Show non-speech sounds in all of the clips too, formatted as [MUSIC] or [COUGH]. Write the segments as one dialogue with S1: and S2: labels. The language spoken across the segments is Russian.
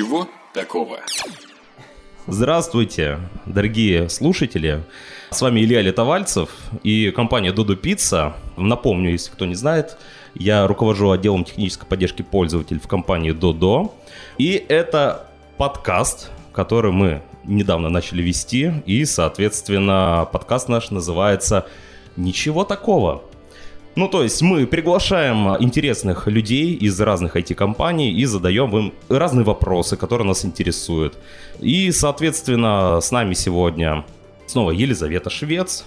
S1: Ничего такого.
S2: Здравствуйте, дорогие слушатели. С вами Илья Летовальцев и компания Dodo Pizza. Напомню, если кто не знает, я руковожу отделом технической поддержки пользователей в компании Dodo. И это подкаст, который мы недавно начали вести. И, соответственно, подкаст наш называется «Ничего такого». Ну, то есть мы приглашаем интересных людей из разных IT-компаний и задаем им разные вопросы, которые нас интересуют. И, соответственно, с нами сегодня снова Елизавета Швец,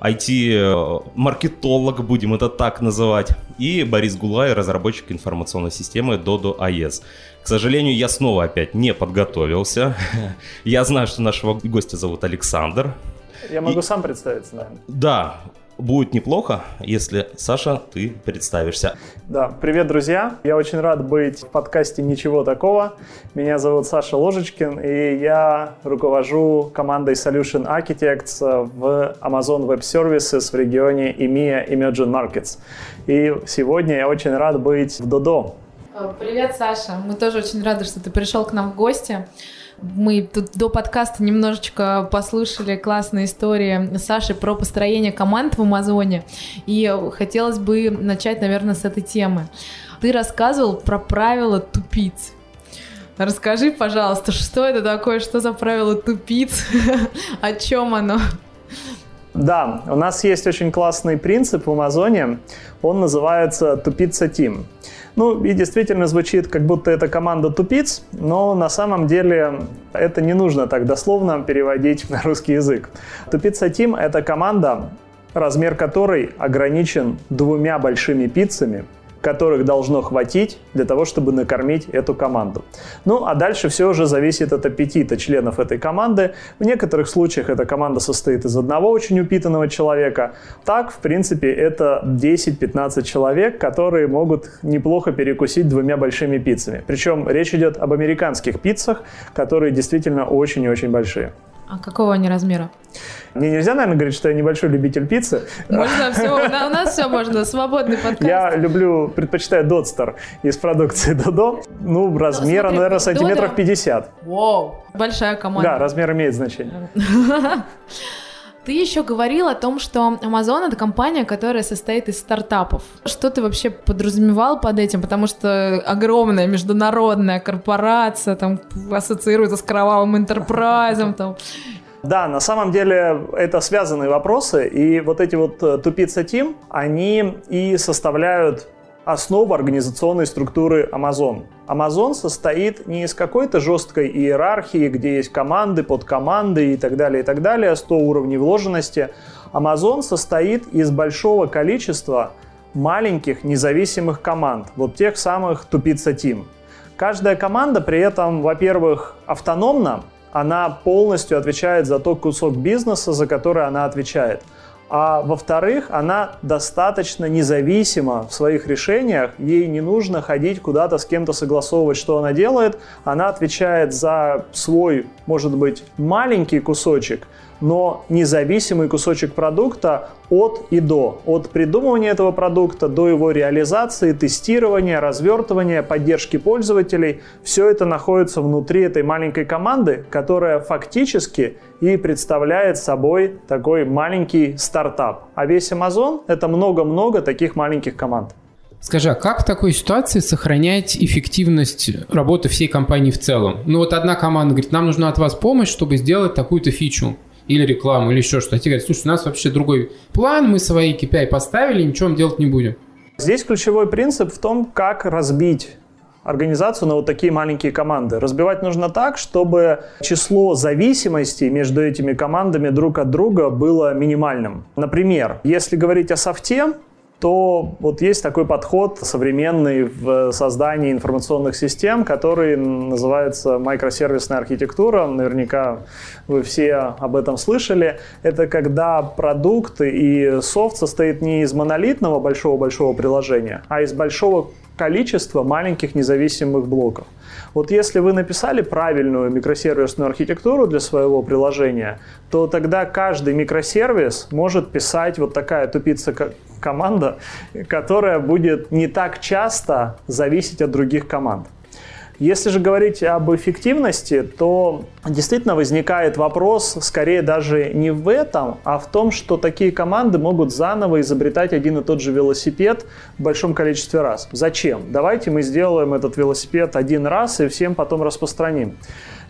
S2: IT-маркетолог, будем это так называть, и Борис Гулай, разработчик информационной системы Dodo AES. К сожалению, я снова опять не подготовился. [LAUGHS] Я знаю, что нашего гостя зовут Александр.
S3: Я могу и... сам представиться, наверное.
S2: Да, будет неплохо, если, Саша, ты представишься.
S3: Да, привет, друзья. Я очень рад быть в подкасте «Ничего такого». Меня зовут Саша Ложечкин, и я руковожу командой Solution Architects в Amazon Web Services в регионе EMEA Emerging Markets. И сегодня я очень рад быть в Додо.
S4: Привет, Саша. Мы тоже очень рады, что ты пришел к нам в гости. Мы тут до подкаста немножечко послушали классные истории Саши про построение команд в Амазоне. И хотелось бы начать, наверное, с этой темы. Ты рассказывал про правила тупиц. Расскажи, пожалуйста, что это такое, что за правило тупиц, [LAUGHS] о чем оно?
S3: Да, у нас есть очень классный принцип в Амазоне, он называется тупица Team. Ну и действительно звучит, как будто это команда тупиц, но на самом деле это не нужно так дословно переводить на русский язык. Тупица Team — это команда, размер которой ограничен двумя большими пиццами — которых должно хватить для того, чтобы накормить эту команду. Ну, а дальше все уже зависит от аппетита членов этой команды. В некоторых случаях эта команда состоит из одного очень упитанного человека. Так, в принципе, это 10-15 человек, которые могут неплохо перекусить двумя большими пиццами. Причем речь идет об американских пиццах, которые действительно очень и очень большие.
S4: А какого они размера?
S3: Мне нельзя, наверное, говорить, что я небольшой любитель пиццы.
S4: Можно [LAUGHS] все, у нас все можно, свободный подкаст.
S3: Я люблю, предпочитаю Додстер из продукции Додо. Ну, размера, ну, наверное, сантиметров 50.
S4: Вау, большая команда.
S3: Да, размер имеет значение. [LAUGHS]
S4: Ты еще говорил о том, что Amazon это компания, которая состоит из стартапов. Что ты вообще подразумевал под этим? Потому что огромная международная корпорация там ассоциируется с кровавым интерпрайзом. Там.
S3: Да, на самом деле это связанные вопросы, и вот эти вот э, тупица Team, они и составляют основу организационной структуры Amazon. Amazon состоит не из какой-то жесткой иерархии, где есть команды, подкоманды и так далее, и так далее, 100 уровней вложенности. Amazon состоит из большого количества маленьких независимых команд, вот тех самых тупица Team. Каждая команда при этом, во-первых, автономна, она полностью отвечает за тот кусок бизнеса, за который она отвечает – а во-вторых, она достаточно независима в своих решениях, ей не нужно ходить куда-то с кем-то согласовывать, что она делает, она отвечает за свой, может быть, маленький кусочек, но независимый кусочек продукта от и до. От придумывания этого продукта до его реализации, тестирования, развертывания, поддержки пользователей. Все это находится внутри этой маленькой команды, которая фактически и представляет собой такой маленький стартап. А весь Amazon – это много-много таких маленьких команд.
S5: Скажи, а как в такой ситуации сохранять эффективность работы всей компании в целом? Ну вот одна команда говорит, нам нужна от вас помощь, чтобы сделать такую-то фичу или рекламу, или еще что-то. А говорят, слушай, у нас вообще другой план, мы свои KPI поставили, ничего делать не будем.
S3: Здесь ключевой принцип в том, как разбить организацию на вот такие маленькие команды. Разбивать нужно так, чтобы число зависимостей между этими командами друг от друга было минимальным. Например, если говорить о софте, то вот есть такой подход современный в создании информационных систем, который называется микросервисная архитектура. Наверняка вы все об этом слышали. Это когда продукт и софт состоит не из монолитного большого-большого приложения, а из большого количества маленьких независимых блоков. Вот если вы написали правильную микросервисную архитектуру для своего приложения, то тогда каждый микросервис может писать вот такая тупица команда, которая будет не так часто зависеть от других команд. Если же говорить об эффективности, то действительно возникает вопрос скорее даже не в этом, а в том, что такие команды могут заново изобретать один и тот же велосипед в большом количестве раз. Зачем? Давайте мы сделаем этот велосипед один раз и всем потом распространим.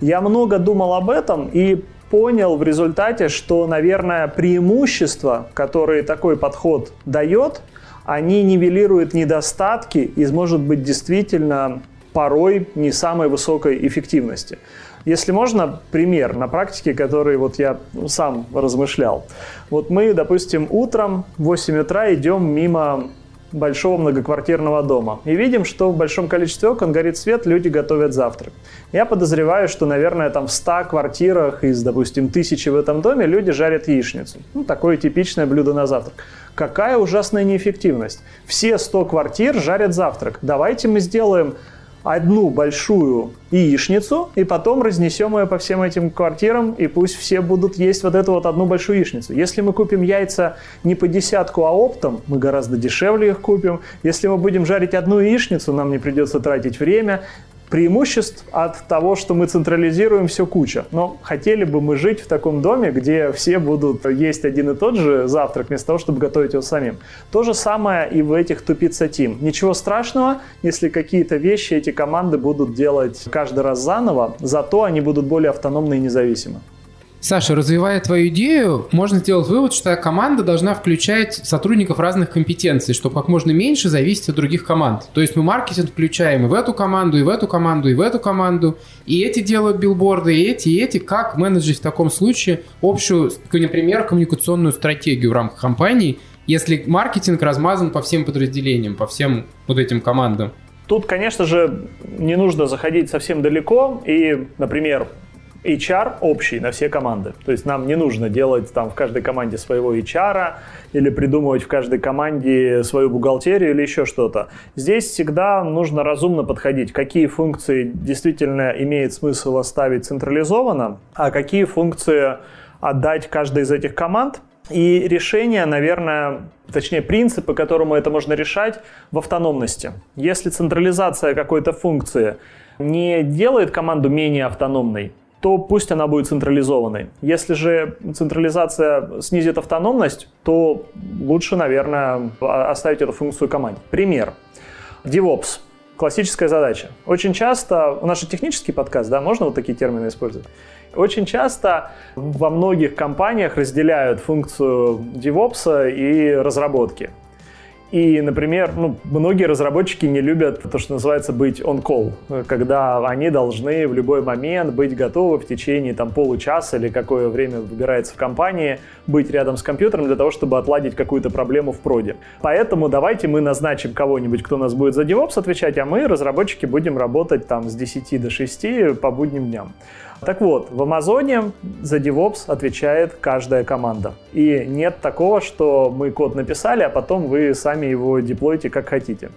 S3: Я много думал об этом и понял в результате, что, наверное, преимущества, которые такой подход дает, они нивелируют недостатки и, может быть, действительно порой не самой высокой эффективности. Если можно, пример на практике, который вот я сам размышлял. Вот мы, допустим, утром в 8 утра идем мимо большого многоквартирного дома. И видим, что в большом количестве окон горит свет, люди готовят завтрак. Я подозреваю, что, наверное, там в 100 квартирах из, допустим, тысячи в этом доме люди жарят яичницу. Ну, такое типичное блюдо на завтрак. Какая ужасная неэффективность. Все 100 квартир жарят завтрак. Давайте мы сделаем одну большую яичницу, и потом разнесем ее по всем этим квартирам, и пусть все будут есть вот эту вот одну большую яичницу. Если мы купим яйца не по десятку, а оптом, мы гораздо дешевле их купим. Если мы будем жарить одну яичницу, нам не придется тратить время, преимуществ от того, что мы централизируем все куча. Но хотели бы мы жить в таком доме, где все будут есть один и тот же завтрак, вместо того, чтобы готовить его самим. То же самое и в этих тупица Team. Ничего страшного, если какие-то вещи эти команды будут делать каждый раз заново, зато они будут более автономны и независимы.
S5: Саша, развивая твою идею, можно сделать вывод, что команда должна включать сотрудников разных компетенций, чтобы как можно меньше зависеть от других команд. То есть мы маркетинг включаем и в эту команду, и в эту команду, и в эту команду. И эти делают билборды, и эти, и эти. Как менеджерить в таком случае общую, например, коммуникационную стратегию в рамках компании, если маркетинг размазан по всем подразделениям, по всем вот этим командам?
S3: Тут, конечно же, не нужно заходить совсем далеко и, например, HR общий на все команды. То есть нам не нужно делать там в каждой команде своего HR или придумывать в каждой команде свою бухгалтерию или еще что-то. Здесь всегда нужно разумно подходить, какие функции действительно имеет смысл оставить централизованно, а какие функции отдать каждой из этих команд. И решение, наверное, точнее принцип, по которому это можно решать, в автономности. Если централизация какой-то функции не делает команду менее автономной, то пусть она будет централизованной. Если же централизация снизит автономность, то лучше, наверное, оставить эту функцию команде. Пример. DevOps. Классическая задача. Очень часто, у нас же технический подкаст, да, можно вот такие термины использовать? Очень часто во многих компаниях разделяют функцию DevOps и разработки. И, например, ну, многие разработчики не любят то, что называется быть on-call, когда они должны в любой момент быть готовы в течение там, получаса или какое время выбирается в компании, быть рядом с компьютером для того, чтобы отладить какую-то проблему в проде. Поэтому давайте мы назначим кого-нибудь, кто у нас будет за DevOps отвечать, а мы, разработчики, будем работать там с 10 до 6 по будним дням. Так вот, в Амазоне за DevOps отвечает каждая команда. И нет такого, что мы код написали, а потом вы сами его деплоите как хотите.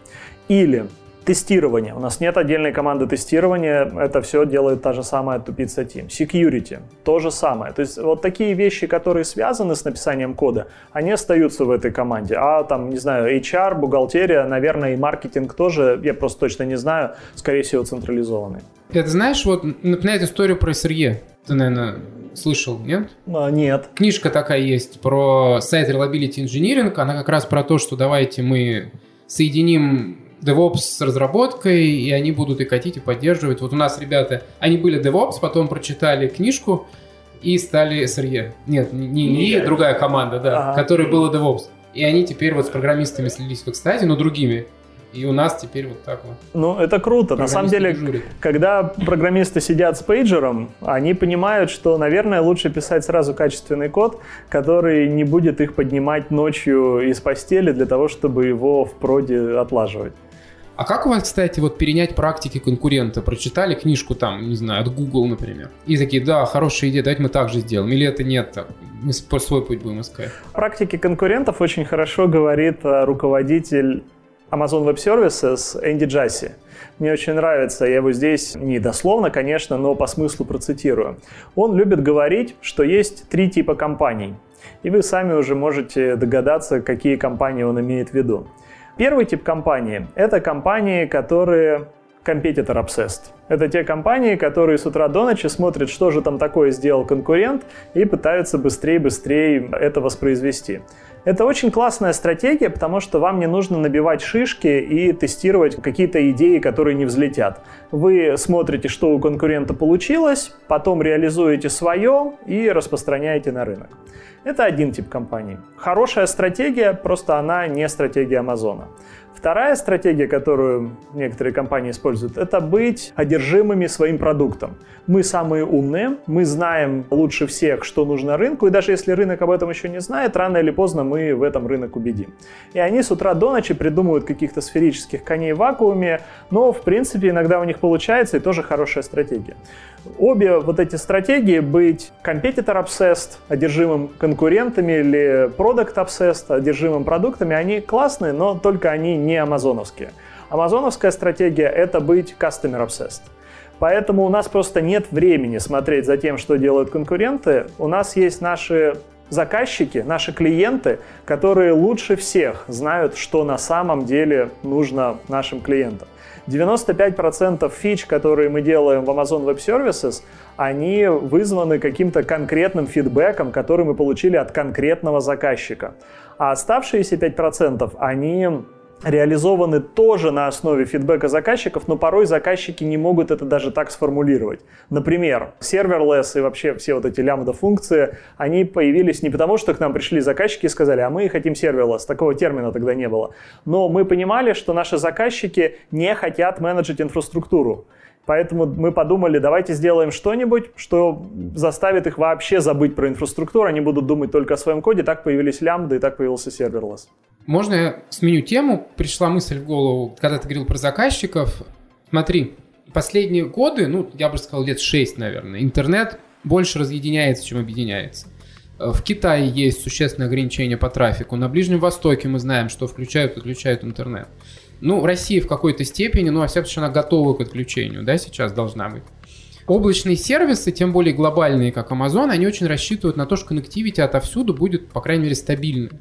S3: Или Тестирование. У нас нет отдельной команды тестирования. Это все делает та же самая тупица Team. Security. То же самое. То есть вот такие вещи, которые связаны с написанием кода, они остаются в этой команде. А там, не знаю, HR, бухгалтерия, наверное, и маркетинг тоже, я просто точно не знаю, скорее всего, централизованный.
S5: Это знаешь, вот напоминает историю про SRE. Ты, наверное, слышал, нет?
S3: А, нет.
S5: Книжка такая есть про сайт Reliability Engineering. Она как раз про то, что давайте мы соединим DevOps с разработкой, и они будут и катить, и поддерживать. Вот у нас ребята, они были DevOps, потом прочитали книжку и стали SRE. Нет, не, не, не другая команда, да, ага. которая была DevOps. И они теперь вот с программистами слились в экстазе, но другими. И у нас теперь вот так вот.
S3: Ну, это круто. На самом деле, дежурят. когда программисты сидят с пейджером, они понимают, что, наверное, лучше писать сразу качественный код, который не будет их поднимать ночью из постели для того, чтобы его в проде отлаживать.
S5: А как у вас, кстати, вот перенять практики конкурента? Прочитали книжку там, не знаю, от Google, например, и такие, да, хорошая идея, давайте мы так же сделаем. Или это нет, так, мы свой путь будем искать?
S3: Практики конкурентов очень хорошо говорит э, руководитель Amazon Web Services Энди Джасси. Мне очень нравится, я его здесь не дословно, конечно, но по смыслу процитирую. Он любит говорить, что есть три типа компаний. И вы сами уже можете догадаться, какие компании он имеет в виду. Первый тип компании – это компании, которые competitor obsessed. Это те компании, которые с утра до ночи смотрят, что же там такое сделал конкурент, и пытаются быстрее-быстрее это воспроизвести. Это очень классная стратегия, потому что вам не нужно набивать шишки и тестировать какие-то идеи, которые не взлетят. Вы смотрите, что у конкурента получилось, потом реализуете свое и распространяете на рынок. Это один тип компаний. Хорошая стратегия, просто она не стратегия Амазона. Вторая стратегия, которую некоторые компании используют, это быть одержимыми своим продуктом. Мы самые умные, мы знаем лучше всех, что нужно рынку, и даже если рынок об этом еще не знает, рано или поздно мы в этом рынок убедим. И они с утра до ночи придумывают каких-то сферических коней в вакууме, но в принципе иногда у них получается и тоже хорошая стратегия. Обе вот эти стратегии быть competitor obsessed, одержимым конкурентами или product obsessed, одержимым продуктами, они классные, но только они не амазоновские. Амазоновская стратегия — это быть customer obsessed. Поэтому у нас просто нет времени смотреть за тем, что делают конкуренты. У нас есть наши заказчики, наши клиенты, которые лучше всех знают, что на самом деле нужно нашим клиентам. 95% фич, которые мы делаем в Amazon Web Services, они вызваны каким-то конкретным фидбэком, который мы получили от конкретного заказчика. А оставшиеся 5% они реализованы тоже на основе фидбэка заказчиков, но порой заказчики не могут это даже так сформулировать. Например, serverless и вообще все вот эти лямбда-функции, они появились не потому, что к нам пришли заказчики и сказали, а мы хотим serverless. Такого термина тогда не было. Но мы понимали, что наши заказчики не хотят менеджить инфраструктуру. Поэтому мы подумали, давайте сделаем что-нибудь, что заставит их вообще забыть про инфраструктуру, они будут думать только о своем коде. Так появились лямбды и так появился serverless.
S5: Можно я сменю тему? Пришла мысль в голову, когда ты говорил про заказчиков. Смотри, последние годы, ну, я бы сказал, лет 6, наверное, интернет больше разъединяется, чем объединяется. В Китае есть существенное ограничение по трафику. На Ближнем Востоке мы знаем, что включают и отключают интернет. Ну, Россия в какой-то степени, ну, во всяком случае, она готова к отключению, да, сейчас должна быть. Облачные сервисы, тем более глобальные, как Amazon, они очень рассчитывают на то, что коннективити отовсюду будет, по крайней мере, стабильной.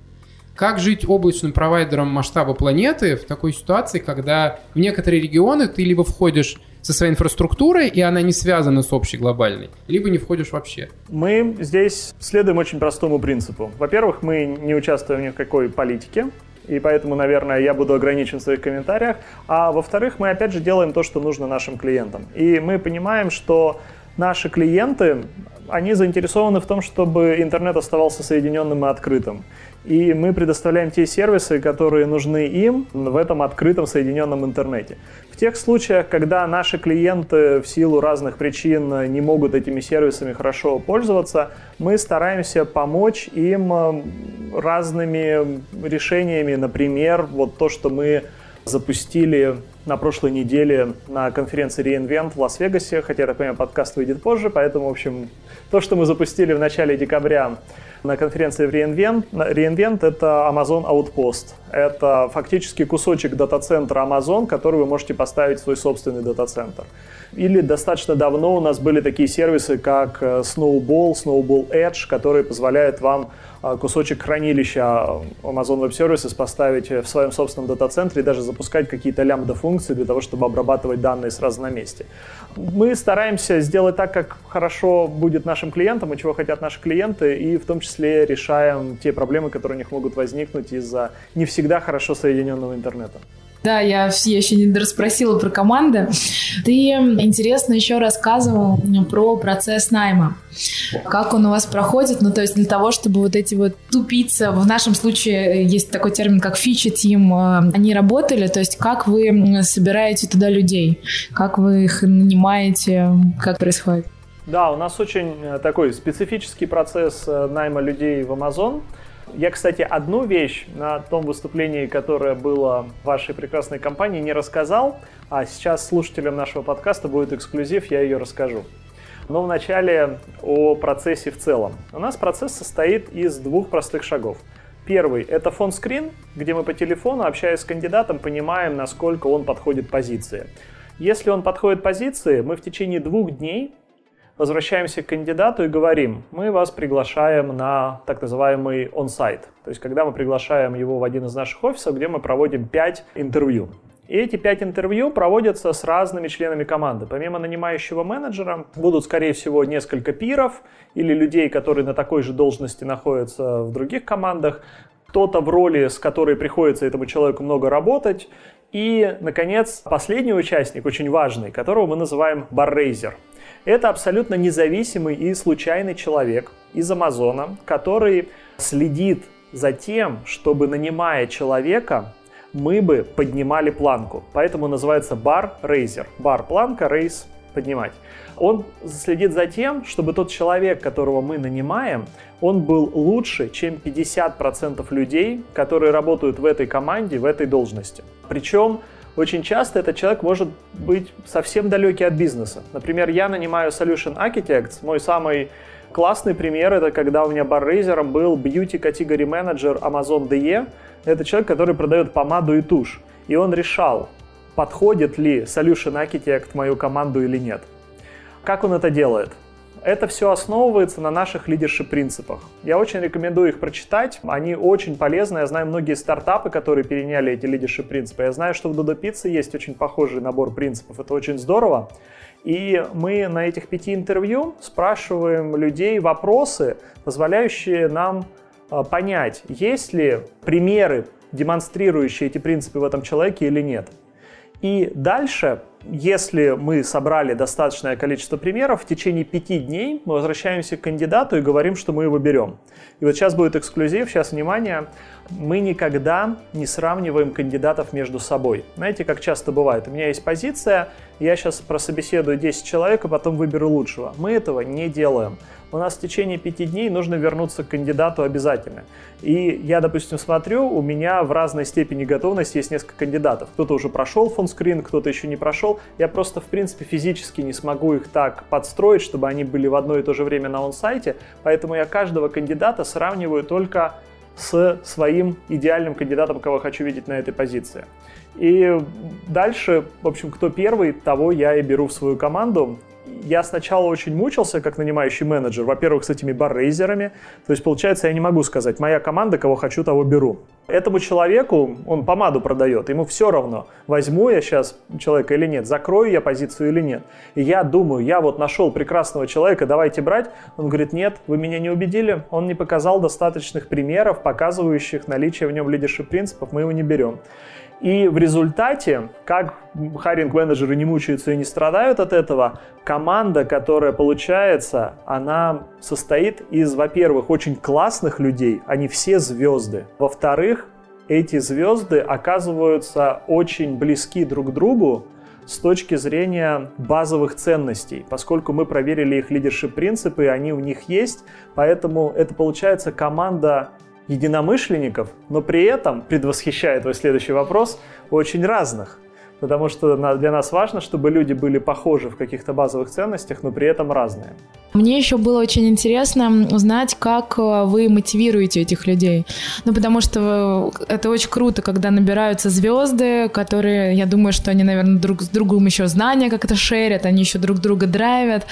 S5: Как жить облачным провайдером масштаба планеты в такой ситуации, когда в некоторые регионы ты либо входишь со своей инфраструктурой, и она не связана с общей глобальной, либо не входишь вообще?
S3: Мы здесь следуем очень простому принципу. Во-первых, мы не участвуем ни в какой политике, и поэтому, наверное, я буду ограничен в своих комментариях. А во-вторых, мы опять же делаем то, что нужно нашим клиентам. И мы понимаем, что наши клиенты, они заинтересованы в том, чтобы интернет оставался соединенным и открытым и мы предоставляем те сервисы, которые нужны им в этом открытом соединенном интернете. В тех случаях, когда наши клиенты в силу разных причин не могут этими сервисами хорошо пользоваться, мы стараемся помочь им э, разными решениями. Например, вот то, что мы запустили на прошлой неделе на конференции reInvent в Лас-Вегасе, хотя, я так понимаю, подкаст выйдет позже, поэтому, в общем, то, что мы запустили в начале декабря на конференции в reInvent, reInvent это Amazon Outpost. Это фактически кусочек дата-центра Amazon, который вы можете поставить в свой собственный дата-центр. Или достаточно давно у нас были такие сервисы, как э, Snowball, Snowball Edge, которые позволяют вам кусочек хранилища Amazon Web Services поставить в своем собственном дата-центре и даже запускать какие-то лямбда-функции для того, чтобы обрабатывать данные сразу на месте. Мы стараемся сделать так, как хорошо будет нашим клиентам и чего хотят наши клиенты, и в том числе решаем те проблемы, которые у них могут возникнуть из-за не всегда хорошо соединенного интернета.
S4: Да, я, я еще не расспросила про команды. Ты интересно еще рассказывал про процесс найма. Как он у вас проходит? Ну, то есть для того, чтобы вот эти вот тупицы, в нашем случае есть такой термин, как фичи тим, э, они работали, то есть как вы собираете туда людей? Как вы их нанимаете? Как происходит?
S3: Да, у нас очень э, такой специфический процесс э, найма людей в Amazon – я, кстати, одну вещь на том выступлении, которое было в вашей прекрасной компании, не рассказал, а сейчас слушателям нашего подкаста будет эксклюзив, я ее расскажу. Но вначале о процессе в целом. У нас процесс состоит из двух простых шагов. Первый – это фон-скрин, где мы по телефону, общаясь с кандидатом, понимаем, насколько он подходит позиции. Если он подходит позиции, мы в течение двух дней возвращаемся к кандидату и говорим, мы вас приглашаем на так называемый on-site. То есть, когда мы приглашаем его в один из наших офисов, где мы проводим 5 интервью. И эти пять интервью проводятся с разными членами команды. Помимо нанимающего менеджера будут, скорее всего, несколько пиров или людей, которые на такой же должности находятся в других командах. Кто-то в роли, с которой приходится этому человеку много работать. И, наконец, последний участник, очень важный, которого мы называем баррейзер. Это абсолютно независимый и случайный человек из Амазона, который следит за тем, чтобы, нанимая человека, мы бы поднимали планку. Поэтому называется бар-рейзер. Бар – планка, рейс – поднимать. Он следит за тем, чтобы тот человек, которого мы нанимаем, он был лучше, чем 50% людей, которые работают в этой команде, в этой должности. Причем очень часто этот человек может быть совсем далекий от бизнеса. Например, я нанимаю Solution Architects, мой самый Классный пример это когда у меня баррейзером был beauty category manager Amazon DE. Это человек, который продает помаду и тушь. И он решал, подходит ли Solution Architect в мою команду или нет. Как он это делает? Это все основывается на наших лидершип принципах. Я очень рекомендую их прочитать. Они очень полезны. Я знаю многие стартапы, которые переняли эти лидершип принципы. Я знаю, что в Dodo Pizza есть очень похожий набор принципов. Это очень здорово. И мы на этих пяти интервью спрашиваем людей вопросы, позволяющие нам а, понять, есть ли примеры, демонстрирующие эти принципы в этом человеке или нет. И дальше, если мы собрали достаточное количество примеров, в течение пяти дней мы возвращаемся к кандидату и говорим, что мы его берем. И вот сейчас будет эксклюзив, сейчас внимание, мы никогда не сравниваем кандидатов между собой. Знаете, как часто бывает, у меня есть позиция, я сейчас прособеседую 10 человек, а потом выберу лучшего. Мы этого не делаем у нас в течение пяти дней нужно вернуться к кандидату обязательно. И я, допустим, смотрю, у меня в разной степени готовности есть несколько кандидатов. Кто-то уже прошел фон-скрин, кто-то еще не прошел. Я просто, в принципе, физически не смогу их так подстроить, чтобы они были в одно и то же время на он-сайте. Поэтому я каждого кандидата сравниваю только с своим идеальным кандидатом, кого хочу видеть на этой позиции. И дальше, в общем, кто первый, того я и беру в свою команду я сначала очень мучился как нанимающий менеджер, во-первых, с этими баррейзерами. То есть, получается, я не могу сказать, моя команда, кого хочу, того беру. Этому человеку, он помаду продает, ему все равно, возьму я сейчас человека или нет, закрою я позицию или нет. И я думаю, я вот нашел прекрасного человека, давайте брать. Он говорит, нет, вы меня не убедили, он не показал достаточных примеров, показывающих наличие в нем лидершип принципов, мы его не берем. И в результате, как хайринг-менеджеры не мучаются и не страдают от этого, команда, которая получается, она состоит из, во-первых, очень классных людей, они все звезды. Во-вторых, эти звезды оказываются очень близки друг к другу с точки зрения базовых ценностей, поскольку мы проверили их лидершип принципы, они у них есть, поэтому это получается команда единомышленников, но при этом, предвосхищая твой следующий вопрос, очень разных. Потому что для нас важно, чтобы люди были похожи в каких-то базовых ценностях, но при этом разные.
S4: Мне еще было очень интересно узнать, как э, вы мотивируете этих людей. Ну, потому что э, это очень круто, когда набираются звезды, которые, я думаю, что они, наверное, друг с другом еще знания как это шерят, они еще друг друга драйвят,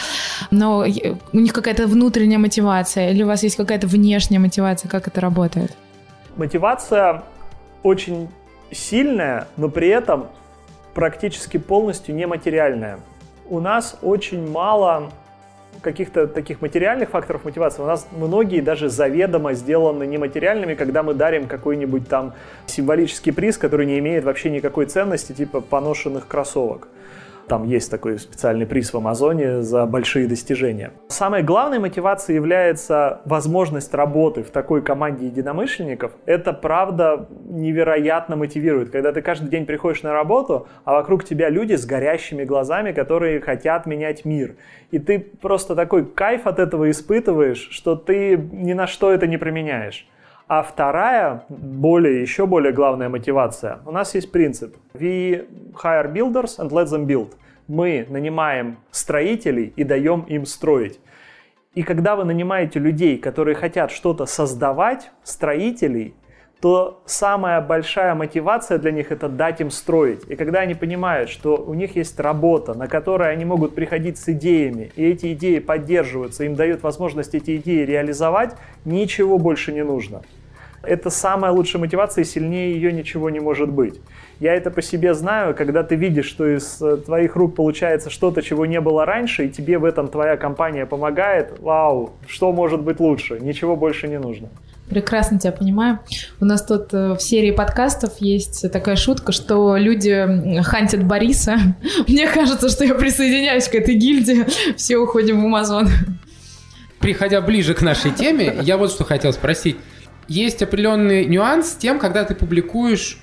S4: но у них какая-то внутренняя мотивация, или у вас есть какая-то внешняя мотивация, как это работает?
S3: Мотивация очень сильная, но при этом практически полностью нематериальная. У нас очень мало каких-то таких материальных факторов мотивации. У нас многие даже заведомо сделаны нематериальными, когда мы дарим какой-нибудь там символический приз, который не имеет вообще никакой ценности, типа поношенных кроссовок. Там есть такой специальный приз в Амазоне за большие достижения. Самой главной мотивацией является возможность работы в такой команде единомышленников. Это, правда, невероятно мотивирует. Когда ты каждый день приходишь на работу, а вокруг тебя люди с горящими глазами, которые хотят менять мир. И ты просто такой кайф от этого испытываешь, что ты ни на что это не применяешь. А вторая, более, еще более главная мотивация, у нас есть принцип. We hire builders and let them build. Мы нанимаем строителей и даем им строить. И когда вы нанимаете людей, которые хотят что-то создавать, строителей, то самая большая мотивация для них это дать им строить. И когда они понимают, что у них есть работа, на которой они могут приходить с идеями, и эти идеи поддерживаются, им дают возможность эти идеи реализовать, ничего больше не нужно. Это самая лучшая мотивация, и сильнее ее ничего не может быть. Я это по себе знаю, когда ты видишь, что из э, твоих рук получается что-то, чего не было раньше, и тебе в этом твоя компания помогает, вау, что может быть лучше? Ничего больше не нужно.
S4: Прекрасно тебя понимаю. У нас тут э, в серии подкастов есть такая шутка, что люди хантят Бориса. [LAUGHS] Мне кажется, что я присоединяюсь к этой гильдии. [LAUGHS] Все уходим в Амазон.
S5: Приходя ближе к нашей теме, я вот что хотел спросить. Есть определенный нюанс с тем, когда ты публикуешь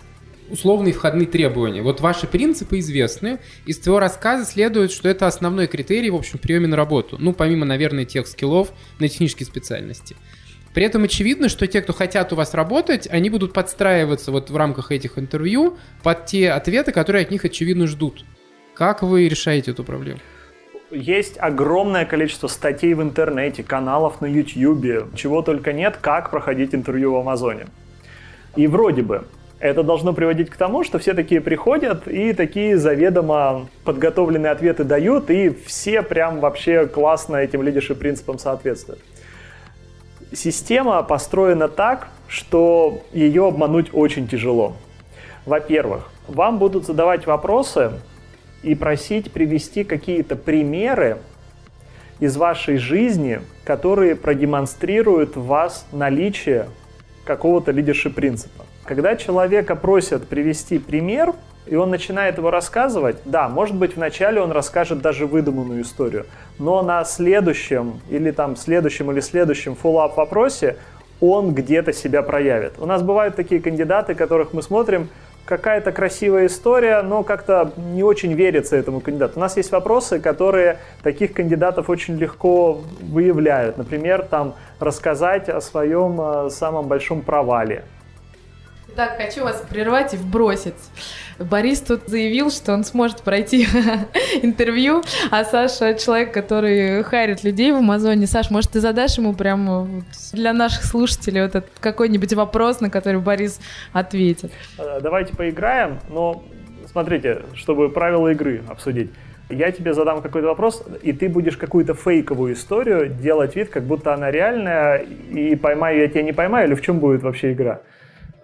S5: условные входные требования. Вот ваши принципы известны. Из твоего рассказа следует, что это основной критерий, в общем, приеме на работу. Ну, помимо, наверное, тех скиллов на технические специальности. При этом очевидно, что те, кто хотят у вас работать, они будут подстраиваться вот в рамках этих интервью под те ответы, которые от них, очевидно, ждут. Как вы решаете эту проблему?
S3: Есть огромное количество статей в интернете, каналов на YouTube, чего только нет, как проходить интервью в Амазоне. И вроде бы это должно приводить к тому, что все такие приходят и такие заведомо подготовленные ответы дают, и все прям вообще классно этим лидершип принципам соответствуют. Система построена так, что ее обмануть очень тяжело. Во-первых, вам будут задавать вопросы и просить привести какие-то примеры из вашей жизни, которые продемонстрируют в вас наличие какого-то leadership принципа. Когда человека просят привести пример, и он начинает его рассказывать, да, может быть, вначале он расскажет даже выдуманную историю, но на следующем или там следующем или следующем follow-up вопросе он где-то себя проявит. У нас бывают такие кандидаты, которых мы смотрим, какая-то красивая история, но как-то не очень верится этому кандидату. У нас есть вопросы, которые таких кандидатов очень легко выявляют. Например, там рассказать о своем э, самом большом провале
S4: так, хочу вас прервать и вбросить. Борис тут заявил, что он сможет пройти [LAUGHS] интервью, а Саша человек, который харит людей в Амазоне. Саш, может, ты задашь ему прямо для наших слушателей вот этот какой-нибудь вопрос, на который Борис ответит?
S3: Э, давайте поиграем, но смотрите, чтобы правила игры обсудить. Я тебе задам какой-то вопрос, и ты будешь какую-то фейковую историю делать вид, как будто она реальная, и поймаю я тебя не поймаю, или в чем будет вообще игра?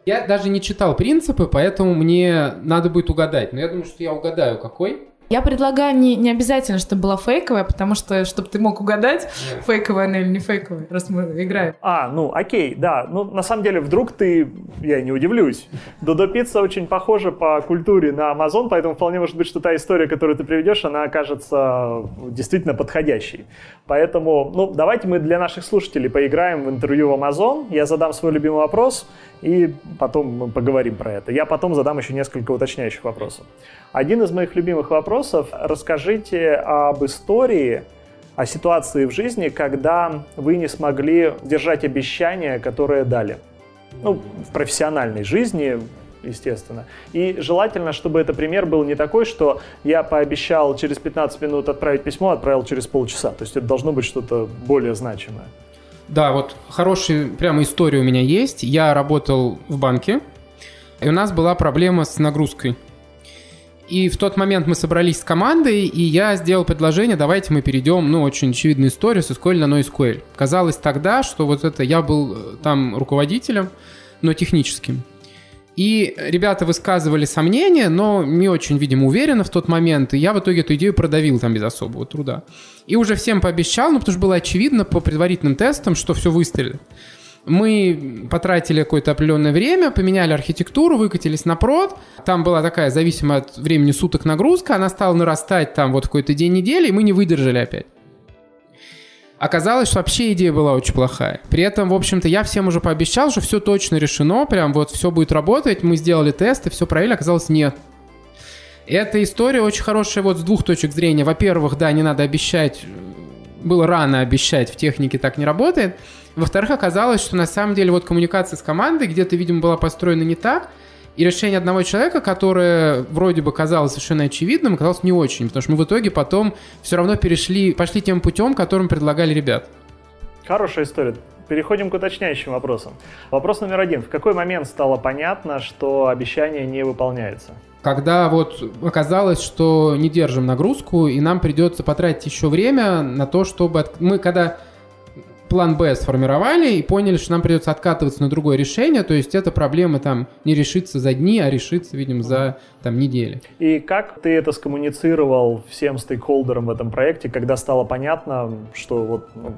S5: Я даже не читал принципы, поэтому мне надо будет угадать. Но я думаю, что я угадаю, какой.
S4: Я предлагаю не, не обязательно, чтобы была фейковая, потому что, чтобы ты мог угадать, фейковая она или не фейковая, раз мы играем.
S3: А, ну окей, да. Ну, на самом деле, вдруг ты, я не удивлюсь, Додо Пицца очень похожа по культуре на Amazon, поэтому вполне может быть, что та история, которую ты приведешь, она окажется действительно подходящей. Поэтому, ну, давайте мы для наших слушателей поиграем в интервью в Amazon. Я задам свой любимый вопрос, и потом мы поговорим про это. Я потом задам еще несколько уточняющих вопросов. Один из моих любимых вопросов – расскажите об истории, о ситуации в жизни, когда вы не смогли держать обещания, которые дали. Ну, в профессиональной жизни, естественно. И желательно, чтобы это пример был не такой, что я пообещал через 15 минут отправить письмо, отправил через полчаса. То есть это должно быть что-то более значимое.
S5: Да, вот хорошая прямо история у меня есть. Я работал в банке, и у нас была проблема с нагрузкой. И в тот момент мы собрались с командой, и я сделал предложение, давайте мы перейдем, ну, очень очевидную историю с SQL на NoSQL. Казалось тогда, что вот это я был э, там руководителем, но техническим. И ребята высказывали сомнения, но не очень, видимо, уверенно в тот момент. И я в итоге эту идею продавил там без особого труда. И уже всем пообещал, ну потому что было очевидно по предварительным тестам, что все выстрелит. Мы потратили какое-то определенное время, поменяли архитектуру, выкатились на прод. Там была такая зависимая от времени суток нагрузка. Она стала нарастать там вот какой-то день недели, и мы не выдержали опять. Оказалось, что вообще идея была очень плохая. При этом, в общем-то, я всем уже пообещал, что все точно решено, прям вот все будет работать, мы сделали тесты, все проверили, оказалось нет. Эта история очень хорошая вот с двух точек зрения. Во-первых, да, не надо обещать, было рано обещать, в технике так не работает. Во-вторых, оказалось, что на самом деле вот коммуникация с командой где-то, видимо, была построена не так, и решение одного человека, которое вроде бы казалось совершенно очевидным, оказалось не очень, потому что мы в итоге потом все равно перешли, пошли тем путем, которым предлагали ребят.
S3: Хорошая история. Переходим к уточняющим вопросам. Вопрос номер один. В какой момент стало понятно, что обещание не выполняется?
S5: Когда вот оказалось, что не держим нагрузку, и нам придется потратить еще время на то, чтобы... Мы когда план Б сформировали и поняли, что нам придется откатываться на другое решение, то есть эта проблема там не решится за дни, а решится, видимо, за там недели.
S3: И как ты это скоммуницировал всем стейкхолдерам в этом проекте, когда стало понятно, что вот ну,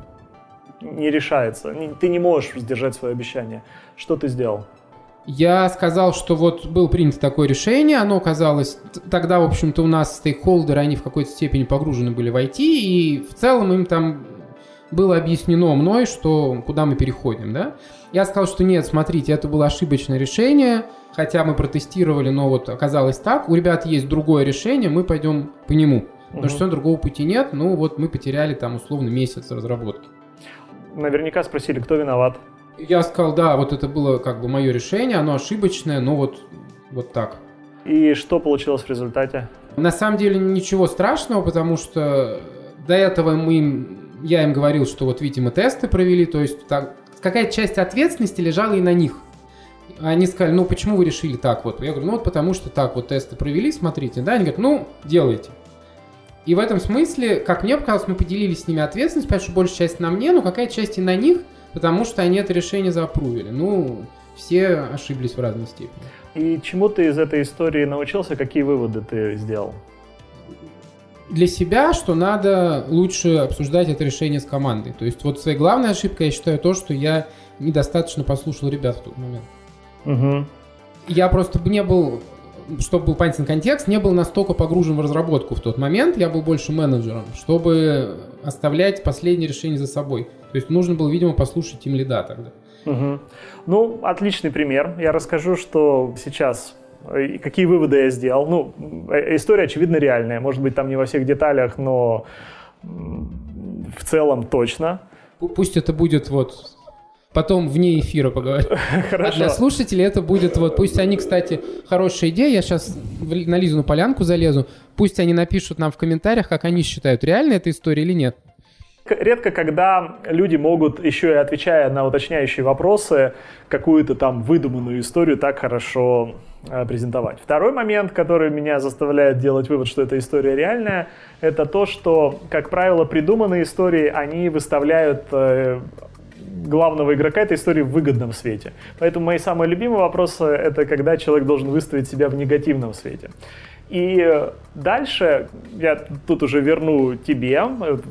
S3: не решается, ты не можешь сдержать свое обещание? Что ты сделал?
S5: Я сказал, что вот было принято такое решение, оно казалось, тогда, в общем-то, у нас стейкхолдеры, они в какой-то степени погружены были в IT, и в целом им там было объяснено мной, что куда мы переходим, да. Я сказал, что нет, смотрите, это было ошибочное решение, хотя мы протестировали, но вот оказалось так. У ребят есть другое решение, мы пойдем по нему. Потому что другого пути нет, ну вот мы потеряли там условно месяц разработки.
S3: Наверняка спросили, кто виноват.
S5: Я сказал, да, вот это было как бы мое решение, оно ошибочное, но вот, вот так.
S3: И что получилось в результате?
S5: На самом деле ничего страшного, потому что до этого мы я им говорил, что вот видите, мы тесты провели, то есть так, какая-то часть ответственности лежала и на них. Они сказали, ну почему вы решили так вот? Я говорю, ну вот потому что так вот тесты провели, смотрите, да? Они говорят, ну делайте. И в этом смысле, как мне показалось, мы поделились с ними ответственность, потому что большая часть на мне, но какая часть и на них – потому что они это решение заапрувили. Ну, все ошиблись в разной степени.
S3: И чему ты из этой истории научился, какие выводы ты сделал?
S5: Для себя, что надо лучше обсуждать это решение с командой. То есть вот своей главной ошибкой я считаю то, что я недостаточно послушал ребят в тот момент. Угу. Я просто не был чтобы был понятен контекст, не был настолько погружен в разработку в тот момент, я был больше менеджером, чтобы оставлять последнее решение за собой. То есть нужно было, видимо, послушать тем лида тогда.
S3: Угу. Ну, отличный пример. Я расскажу, что сейчас и какие выводы я сделал. Ну, э, история, очевидно, реальная. Может быть, там не во всех деталях, но в целом точно.
S5: Пусть это будет вот потом вне эфира поговорим. [LAUGHS] Хорошо. А для слушателей это будет вот, пусть они, кстати, хорошая идея, я сейчас на Лизу полянку залезу, пусть они напишут нам в комментариях, как они считают, реальная эта история или нет.
S3: Редко, когда люди могут, еще и отвечая на уточняющие вопросы, какую-то там выдуманную историю так хорошо э, презентовать. Второй момент, который меня заставляет делать вывод, что эта история реальная, это то, что, как правило, придуманные истории, они выставляют э, главного игрока этой истории в выгодном свете. Поэтому мои самые любимые вопросы — это когда человек должен выставить себя в негативном свете. И дальше я тут уже верну тебе,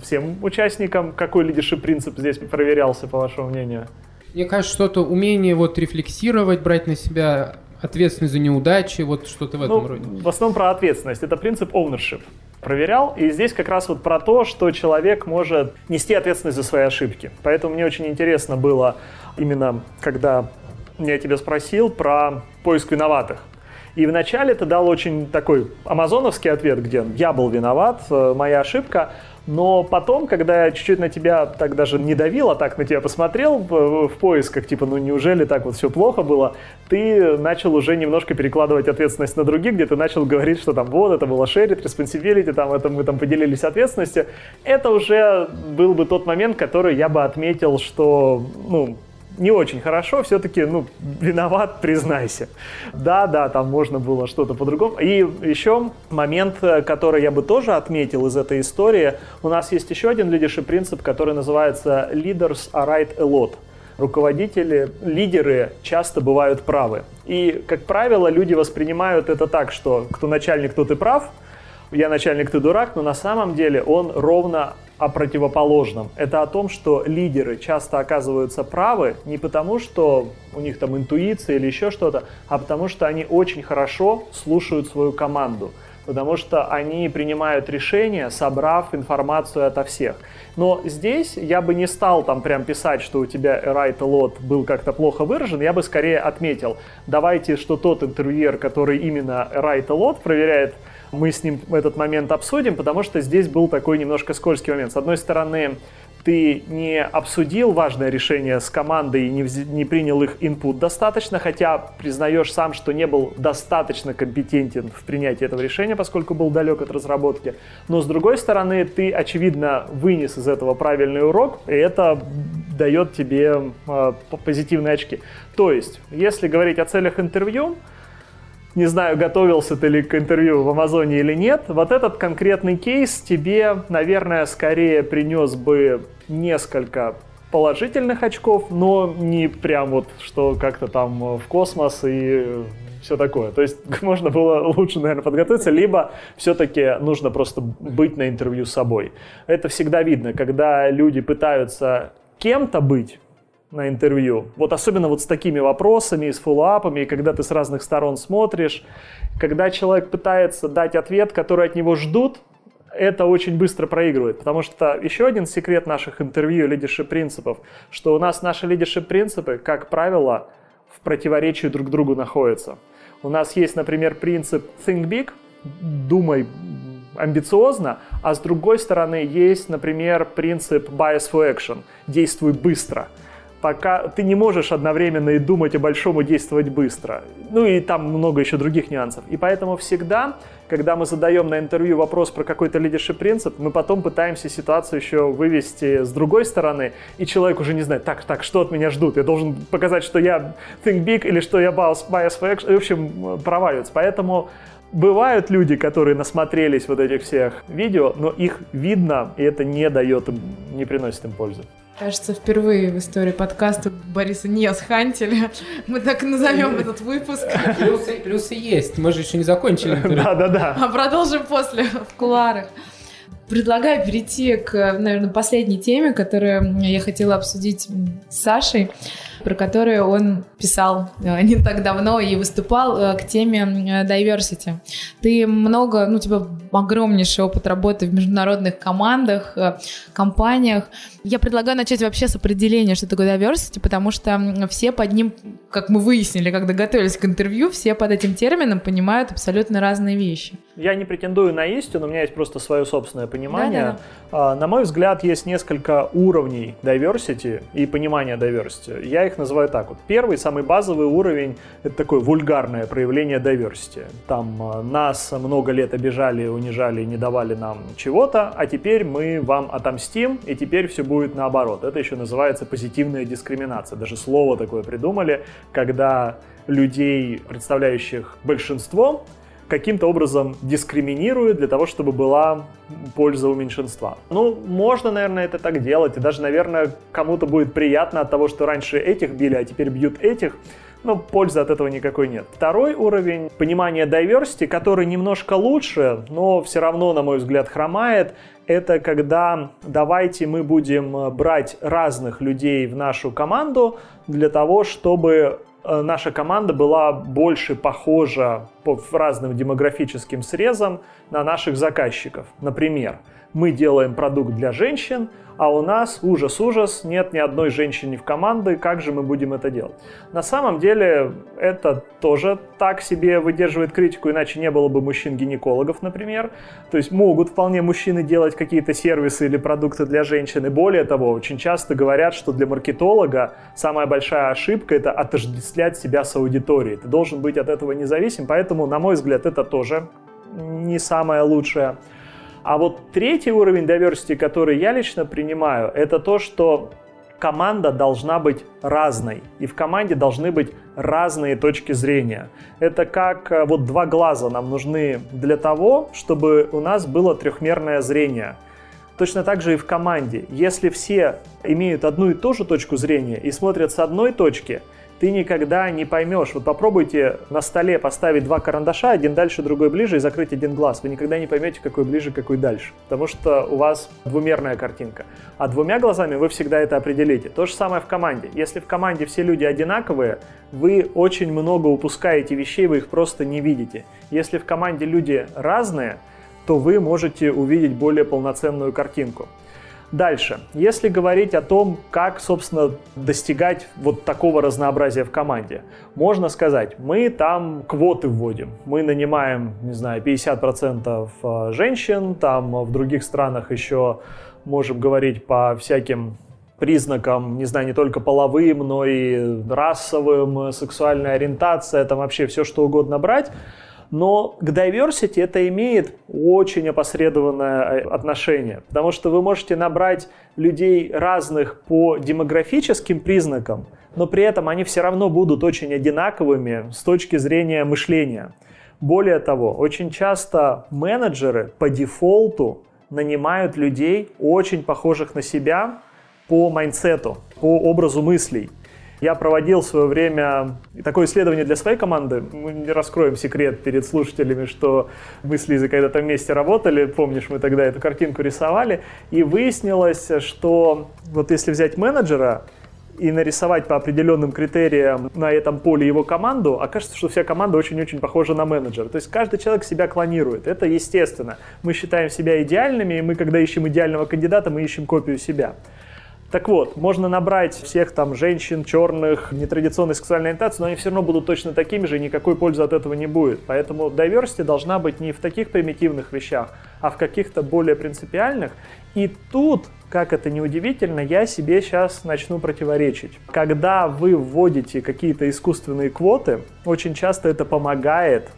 S3: всем участникам, какой лидершип принцип здесь проверялся, по вашему мнению?
S5: Мне кажется, что-то умение вот рефлексировать, брать на себя ответственность за неудачи, вот что-то в этом ну, роде.
S3: В основном про ответственность. Это принцип ownership. Проверял, и здесь как раз вот про то, что человек может нести ответственность за свои ошибки. Поэтому мне очень интересно было именно, когда я тебя спросил про поиск виноватых. И вначале ты дал очень такой амазоновский ответ, где я был виноват, э, моя ошибка. Но потом, когда я чуть-чуть на тебя так даже не давил, а так на тебя посмотрел в поисках, типа, ну неужели так вот все плохо было, ты начал уже немножко перекладывать ответственность на других, где ты начал говорить, что там вот, это было shared responsibility, там это мы там поделились ответственностью. Это уже был бы тот момент, который я бы отметил, что, ну, не очень хорошо, все-таки, ну, виноват, признайся. Да, да, там можно было что-то по-другому. И еще момент, э, который я бы тоже отметил из этой истории, у нас есть еще один лидершип принцип, который называется «Leaders are right a lot». Руководители, лидеры часто бывают правы. И, как правило, люди воспринимают это так, что кто начальник, тот и прав, я начальник, ты дурак, но на самом деле он ровно о противоположном. Это о том, что лидеры часто оказываются правы не потому, что у них там интуиция или еще что-то, а потому что они очень хорошо слушают свою команду потому что они принимают решения, собрав информацию ото всех. Но здесь я бы не стал там прям писать, что у тебя right a lot был как-то плохо выражен, я бы скорее отметил, давайте, что тот интервьюер, который именно right a lot проверяет мы с ним этот момент обсудим, потому что здесь был такой немножко скользкий момент. С одной стороны, ты не обсудил важное решение с командой и не, не принял их инпут достаточно, хотя признаешь сам, что не был достаточно компетентен в принятии этого решения, поскольку был далек от разработки. Но с другой стороны, ты, очевидно, вынес из этого правильный урок, и это дает тебе э, позитивные очки. То есть, если говорить о целях интервью, не знаю, готовился ты ли к интервью в Амазоне или нет, вот этот конкретный кейс тебе, наверное, скорее принес бы несколько положительных очков, но не прям вот, что как-то там в космос и все такое. То есть [LAUGHS] можно было лучше, наверное, подготовиться, либо все-таки нужно просто быть на интервью с собой. Это всегда видно, когда люди пытаются кем-то быть, на интервью. Вот особенно вот с такими вопросами, с фуллапами, когда ты с разных сторон смотришь, когда человек пытается дать ответ, который от него ждут, это очень быстро проигрывает, потому что еще один секрет наших интервью лидершип принципов, что у нас наши лидершип принципы, как правило, в противоречии друг другу находятся. У нас есть, например, принцип think big, думай амбициозно, а с другой стороны есть, например, принцип bias for action, действуй быстро – пока ты не можешь одновременно и думать о большом и действовать быстро. Ну и там много еще других нюансов. И поэтому всегда, когда мы задаем на интервью вопрос про какой-то лидершип принцип, мы потом пытаемся ситуацию еще вывести с другой стороны, и человек уже не знает, так, так, что от меня ждут? Я должен показать, что я think big или что я bias, for action. В общем, проваливается. Поэтому Бывают люди, которые насмотрелись вот этих всех видео, но их видно, и это не дает им, не приносит им пользы.
S4: Кажется, впервые в истории подкаста Бориса не схантили. Мы так назовем этот выпуск.
S5: Плюсы, плюсы есть. Мы же еще не закончили. [LAUGHS]
S3: Да, да, да.
S4: А продолжим после в куларах. Предлагаю перейти к, наверное, последней теме, которую я хотела обсудить с Сашей про которую он писал э, не так давно и выступал э, к теме э, diversity. Ты много, ну, у тебя огромнейший опыт работы в международных командах, компаниях. Я предлагаю начать вообще с определения, что такое diversity, потому что все под ним, как мы выяснили, когда готовились к интервью, все под этим термином понимают абсолютно разные вещи.
S3: Я не претендую на истину, у меня есть просто свое собственное понимание. Да-да-да. На мой взгляд, есть несколько уровней diversity и понимания diversity. Я их называю так вот. Первый, самый базовый уровень, это такое вульгарное проявление diversity. Там а, нас много лет обижали, унижали, не давали нам чего-то, а теперь мы вам отомстим, и теперь все будет наоборот. Это еще называется позитивная дискриминация. Даже слово такое придумали, когда людей, представляющих большинство, каким-то образом дискриминирует для того, чтобы была польза у меньшинства. Ну, можно, наверное, это так делать, и даже, наверное, кому-то будет приятно от того, что раньше этих били, а теперь бьют этих, но пользы от этого никакой нет. Второй уровень понимания diversity, который немножко лучше, но все равно, на мой взгляд, хромает, это когда давайте мы будем брать разных людей в нашу команду для того, чтобы наша команда была больше похожа по разным демографическим срезам на наших заказчиков. Например, мы делаем продукт для женщин, а у нас ужас-ужас, нет ни одной женщины в команде, как же мы будем это делать? На самом деле это тоже так себе выдерживает критику, иначе не было бы мужчин-гинекологов, например. То есть могут вполне мужчины делать какие-то сервисы или продукты для женщин. И более того, очень часто говорят, что для маркетолога самая большая ошибка – это отождествлять себя с аудиторией. Ты должен быть от этого независим, поэтому, на мой взгляд, это тоже не самое лучшее. А вот третий уровень diversity, который я лично принимаю, это то, что команда должна быть разной, и в команде должны быть разные точки зрения. Это как э, вот два глаза нам нужны для того, чтобы у нас было трехмерное зрение. Точно так же и в команде. Если все имеют одну и ту же точку зрения и смотрят с одной точки – ты никогда не поймешь. Вот попробуйте на столе поставить два карандаша, один дальше, другой ближе, и закрыть один глаз. Вы никогда не поймете, какой ближе, какой дальше. Потому что у вас двумерная картинка. А двумя глазами вы всегда это определите. То же самое в команде. Если в команде все люди одинаковые, вы очень много упускаете вещей, вы их просто не видите. Если в команде люди разные, то вы можете увидеть более полноценную картинку. Дальше. Если говорить о том, как, собственно, достигать вот такого разнообразия в команде, можно сказать, мы там квоты вводим. Мы нанимаем, не знаю, 50% э, женщин, там в других странах еще можем говорить по всяким признакам, не знаю, не только половым, но и расовым, сексуальная ориентация, там вообще все что угодно брать. Но к diversity это имеет очень опосредованное э, отношение, потому что вы можете набрать людей разных по демографическим признакам, но при этом они все равно будут очень одинаковыми с точки зрения мышления. Более того, очень часто менеджеры по дефолту нанимают людей, очень похожих на себя, по майнсету, по образу мыслей. Я проводил в свое время такое исследование для своей команды. Мы не раскроем секрет перед слушателями, что мы с Лизой когда-то вместе работали. Помнишь, мы тогда эту картинку рисовали. И выяснилось, что вот если взять менеджера, и нарисовать по определенным критериям на этом поле его команду, окажется, что вся команда очень-очень похожа на менеджера. То есть каждый человек себя клонирует. Это естественно. Мы считаем себя идеальными, и мы, когда ищем идеального кандидата, мы ищем копию себя. Так вот, можно набрать всех там женщин, черных, нетрадиционной сексуальной ориентации, но они все равно будут точно такими же, и никакой пользы от этого не будет. Поэтому diversity должна быть не в таких примитивных вещах, а в каких-то более принципиальных. И тут, как это ни удивительно, я себе сейчас начну противоречить. Когда вы вводите какие-то искусственные квоты, очень часто это помогает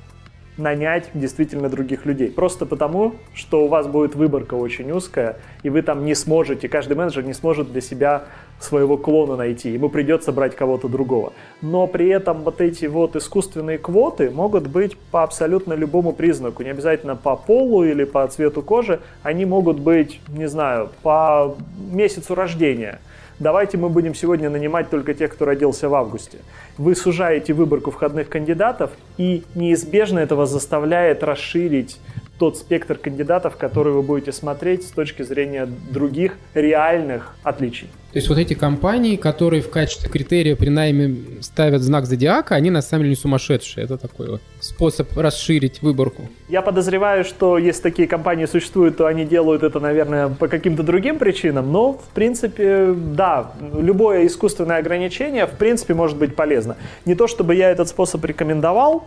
S3: нанять действительно других людей. Просто потому, что у вас будет выборка очень узкая, и вы там не сможете, каждый менеджер не сможет для себя своего клона найти, ему придется брать кого-то другого. Но при этом вот эти вот искусственные квоты могут быть по абсолютно любому признаку, не обязательно по полу или по цвету кожи, они могут быть, не знаю, по месяцу рождения – давайте мы будем сегодня нанимать только тех, кто родился в августе. Вы сужаете выборку входных кандидатов, и неизбежно это вас заставляет расширить тот спектр кандидатов, которые вы будете смотреть с точки зрения других реальных отличий.
S5: То есть вот эти компании, которые в качестве критерия при найме ставят знак зодиака, они на самом деле не сумасшедшие. Это такой вот способ расширить выборку.
S3: Я подозреваю, что если такие компании существуют, то они делают это, наверное, по каким-то другим причинам. Но, в принципе, да, любое искусственное ограничение, в принципе, может быть полезно. Не то, чтобы я этот способ рекомендовал,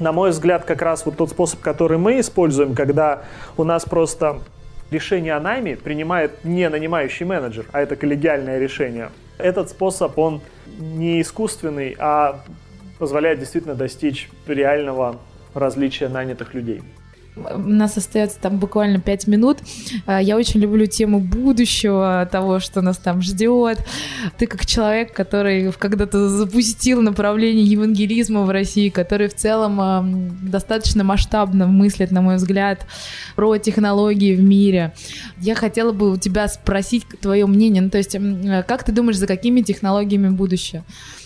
S3: на мой взгляд, как раз вот тот способ, который мы используем, когда у нас просто решение о найме принимает не нанимающий менеджер, а это коллегиальное решение. Этот способ, он не искусственный, а позволяет действительно достичь реального различия нанятых людей.
S4: У нас остается там буквально пять минут. А, я очень люблю тему будущего, того, что нас там ждет. Ты как человек, который когда-то запустил направление евангелизма в России, который в целом достаточно масштабно мыслит, на мой взгляд, про технологии в мире. Я хотела бы у тебя спросить твое мнение. Ну, то есть, как ты думаешь, за какими технологиями будущее?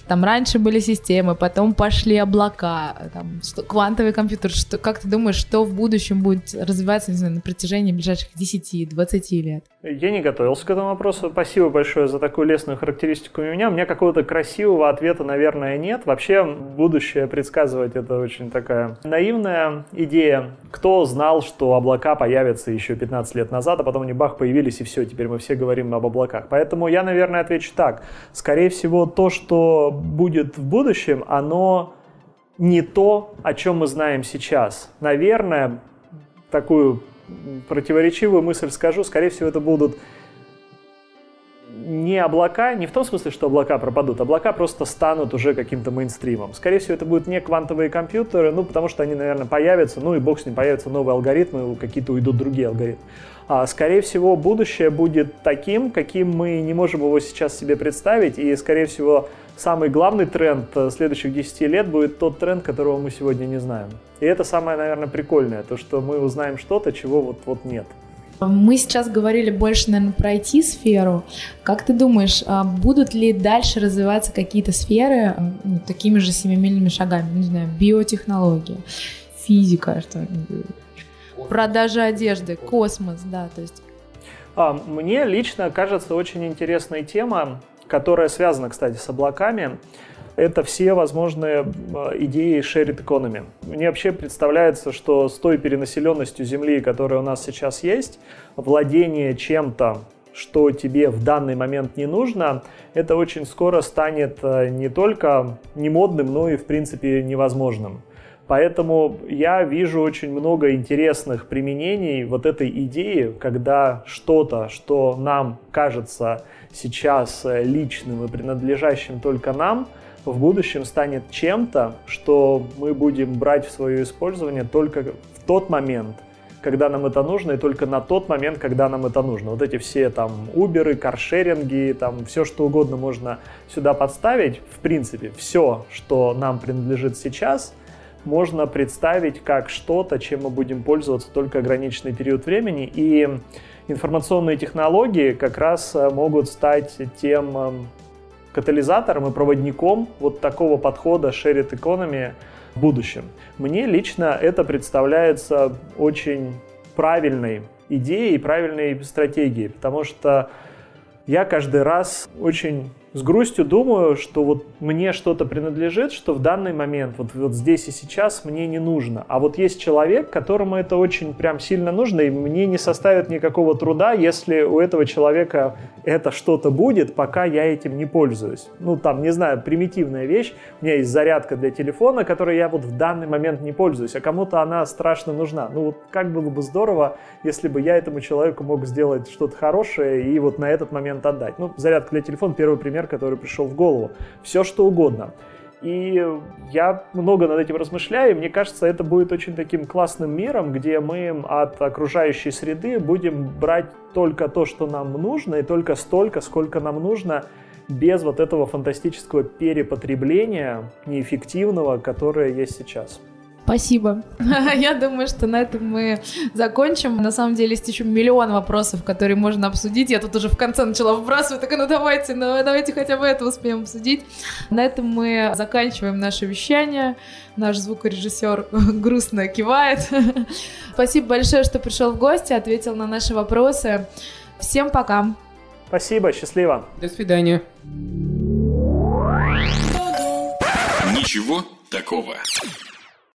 S4: Там раньше были системы, потом пошли облака, там, что, квантовый компьютер. Что, как ты думаешь, что в будущем будет развиваться не знаю, на протяжении ближайших 10-20 лет?
S3: Я не готовился к этому вопросу. Спасибо большое за такую лестную характеристику у меня. У меня какого-то красивого ответа, наверное, нет. Вообще, будущее предсказывать это очень такая наивная идея. Кто знал, что облака появятся еще 15 лет назад, а потом они бах появились, и все, теперь мы все говорим об облаках. Поэтому я, наверное, отвечу так. Скорее всего, то, что будет в будущем, оно не то, о чем мы знаем сейчас. Наверное, такую противоречивую мысль скажу, скорее всего, это будут не облака, не в том смысле, что облака пропадут, облака просто станут уже каким-то мейнстримом. Скорее всего, это будут не квантовые компьютеры, ну, потому что они, наверное, появятся, ну и бог с ним, появятся новые алгоритмы, какие-то уйдут другие алгоритмы. А, скорее всего, будущее будет таким, каким мы не можем его сейчас себе представить, и, скорее всего, самый главный тренд э, следующих 10 лет будет тот тренд, которого мы сегодня не знаем. И это самое, наверное, прикольное, то, что мы узнаем что-то, чего вот, вот нет.
S4: Мы сейчас говорили больше, наверное, про IT-сферу. Как ты думаешь, а будут ли дальше развиваться какие-то сферы ну, такими же семимильными шагами? Не знаю, биотехнология, физика, что продажа одежды, космос, да, то есть.
S3: А, мне лично кажется очень интересной тема которая связана, кстати, с облаками, это все возможные а, идеи shared economy. Мне вообще представляется, что с той перенаселенностью Земли, которая у нас сейчас есть, владение чем-то, что тебе в данный момент не нужно, это очень скоро станет а, не только не модным, но и в принципе невозможным. Поэтому я вижу очень много интересных применений вот этой идеи, когда что-то, что нам кажется сейчас э, личным и принадлежащим только нам, в будущем станет чем-то, что мы будем брать в свое использование только в тот момент, когда нам это нужно, и только на тот момент, когда нам это нужно. Вот эти все там Uber, каршеринги, там все что угодно можно сюда подставить. В принципе, все, что нам принадлежит сейчас – можно представить как что-то, чем мы будем пользоваться только ограниченный период времени. И информационные технологии как раз э, могут стать тем эм, катализатором и проводником вот такого подхода shared economy в будущем. Мне лично это представляется очень правильной идеей, правильной стратегией, потому что я каждый раз очень с грустью думаю, что вот мне что-то принадлежит, что в данный момент, вот, вот здесь и сейчас мне не нужно. А вот есть человек, которому это очень прям сильно нужно, и мне не составит никакого труда, если у этого человека это что-то будет, пока я этим не пользуюсь. Ну, там, не знаю, примитивная вещь. У меня есть зарядка для телефона, которой я вот в данный момент не пользуюсь, а кому-то она страшно нужна. Ну, вот как было бы здорово, если бы я этому человеку мог сделать что-то хорошее и вот на этот момент отдать. Ну, зарядка для телефона, первый пример, пример, который пришел в голову. Все что угодно. И я много над этим размышляю, и мне кажется, это будет очень таким классным миром, где мы от окружающей среды будем брать только то, что нам нужно, и только столько, сколько нам нужно, без вот этого фантастического перепотребления неэффективного, которое есть сейчас.
S4: Спасибо. [LAUGHS] Я думаю, что на этом мы закончим. На самом деле есть еще миллион вопросов, которые можно обсудить. Я тут уже в конце начала вбрасывать, так ну давайте, ну давайте хотя бы это успеем обсудить. На этом мы заканчиваем наше вещание. Наш звукорежиссер [LAUGHS] грустно кивает. [LAUGHS] Спасибо большое, что пришел в гости, ответил на наши вопросы. Всем пока.
S3: Спасибо, счастливо.
S5: До свидания.
S1: Ничего такого.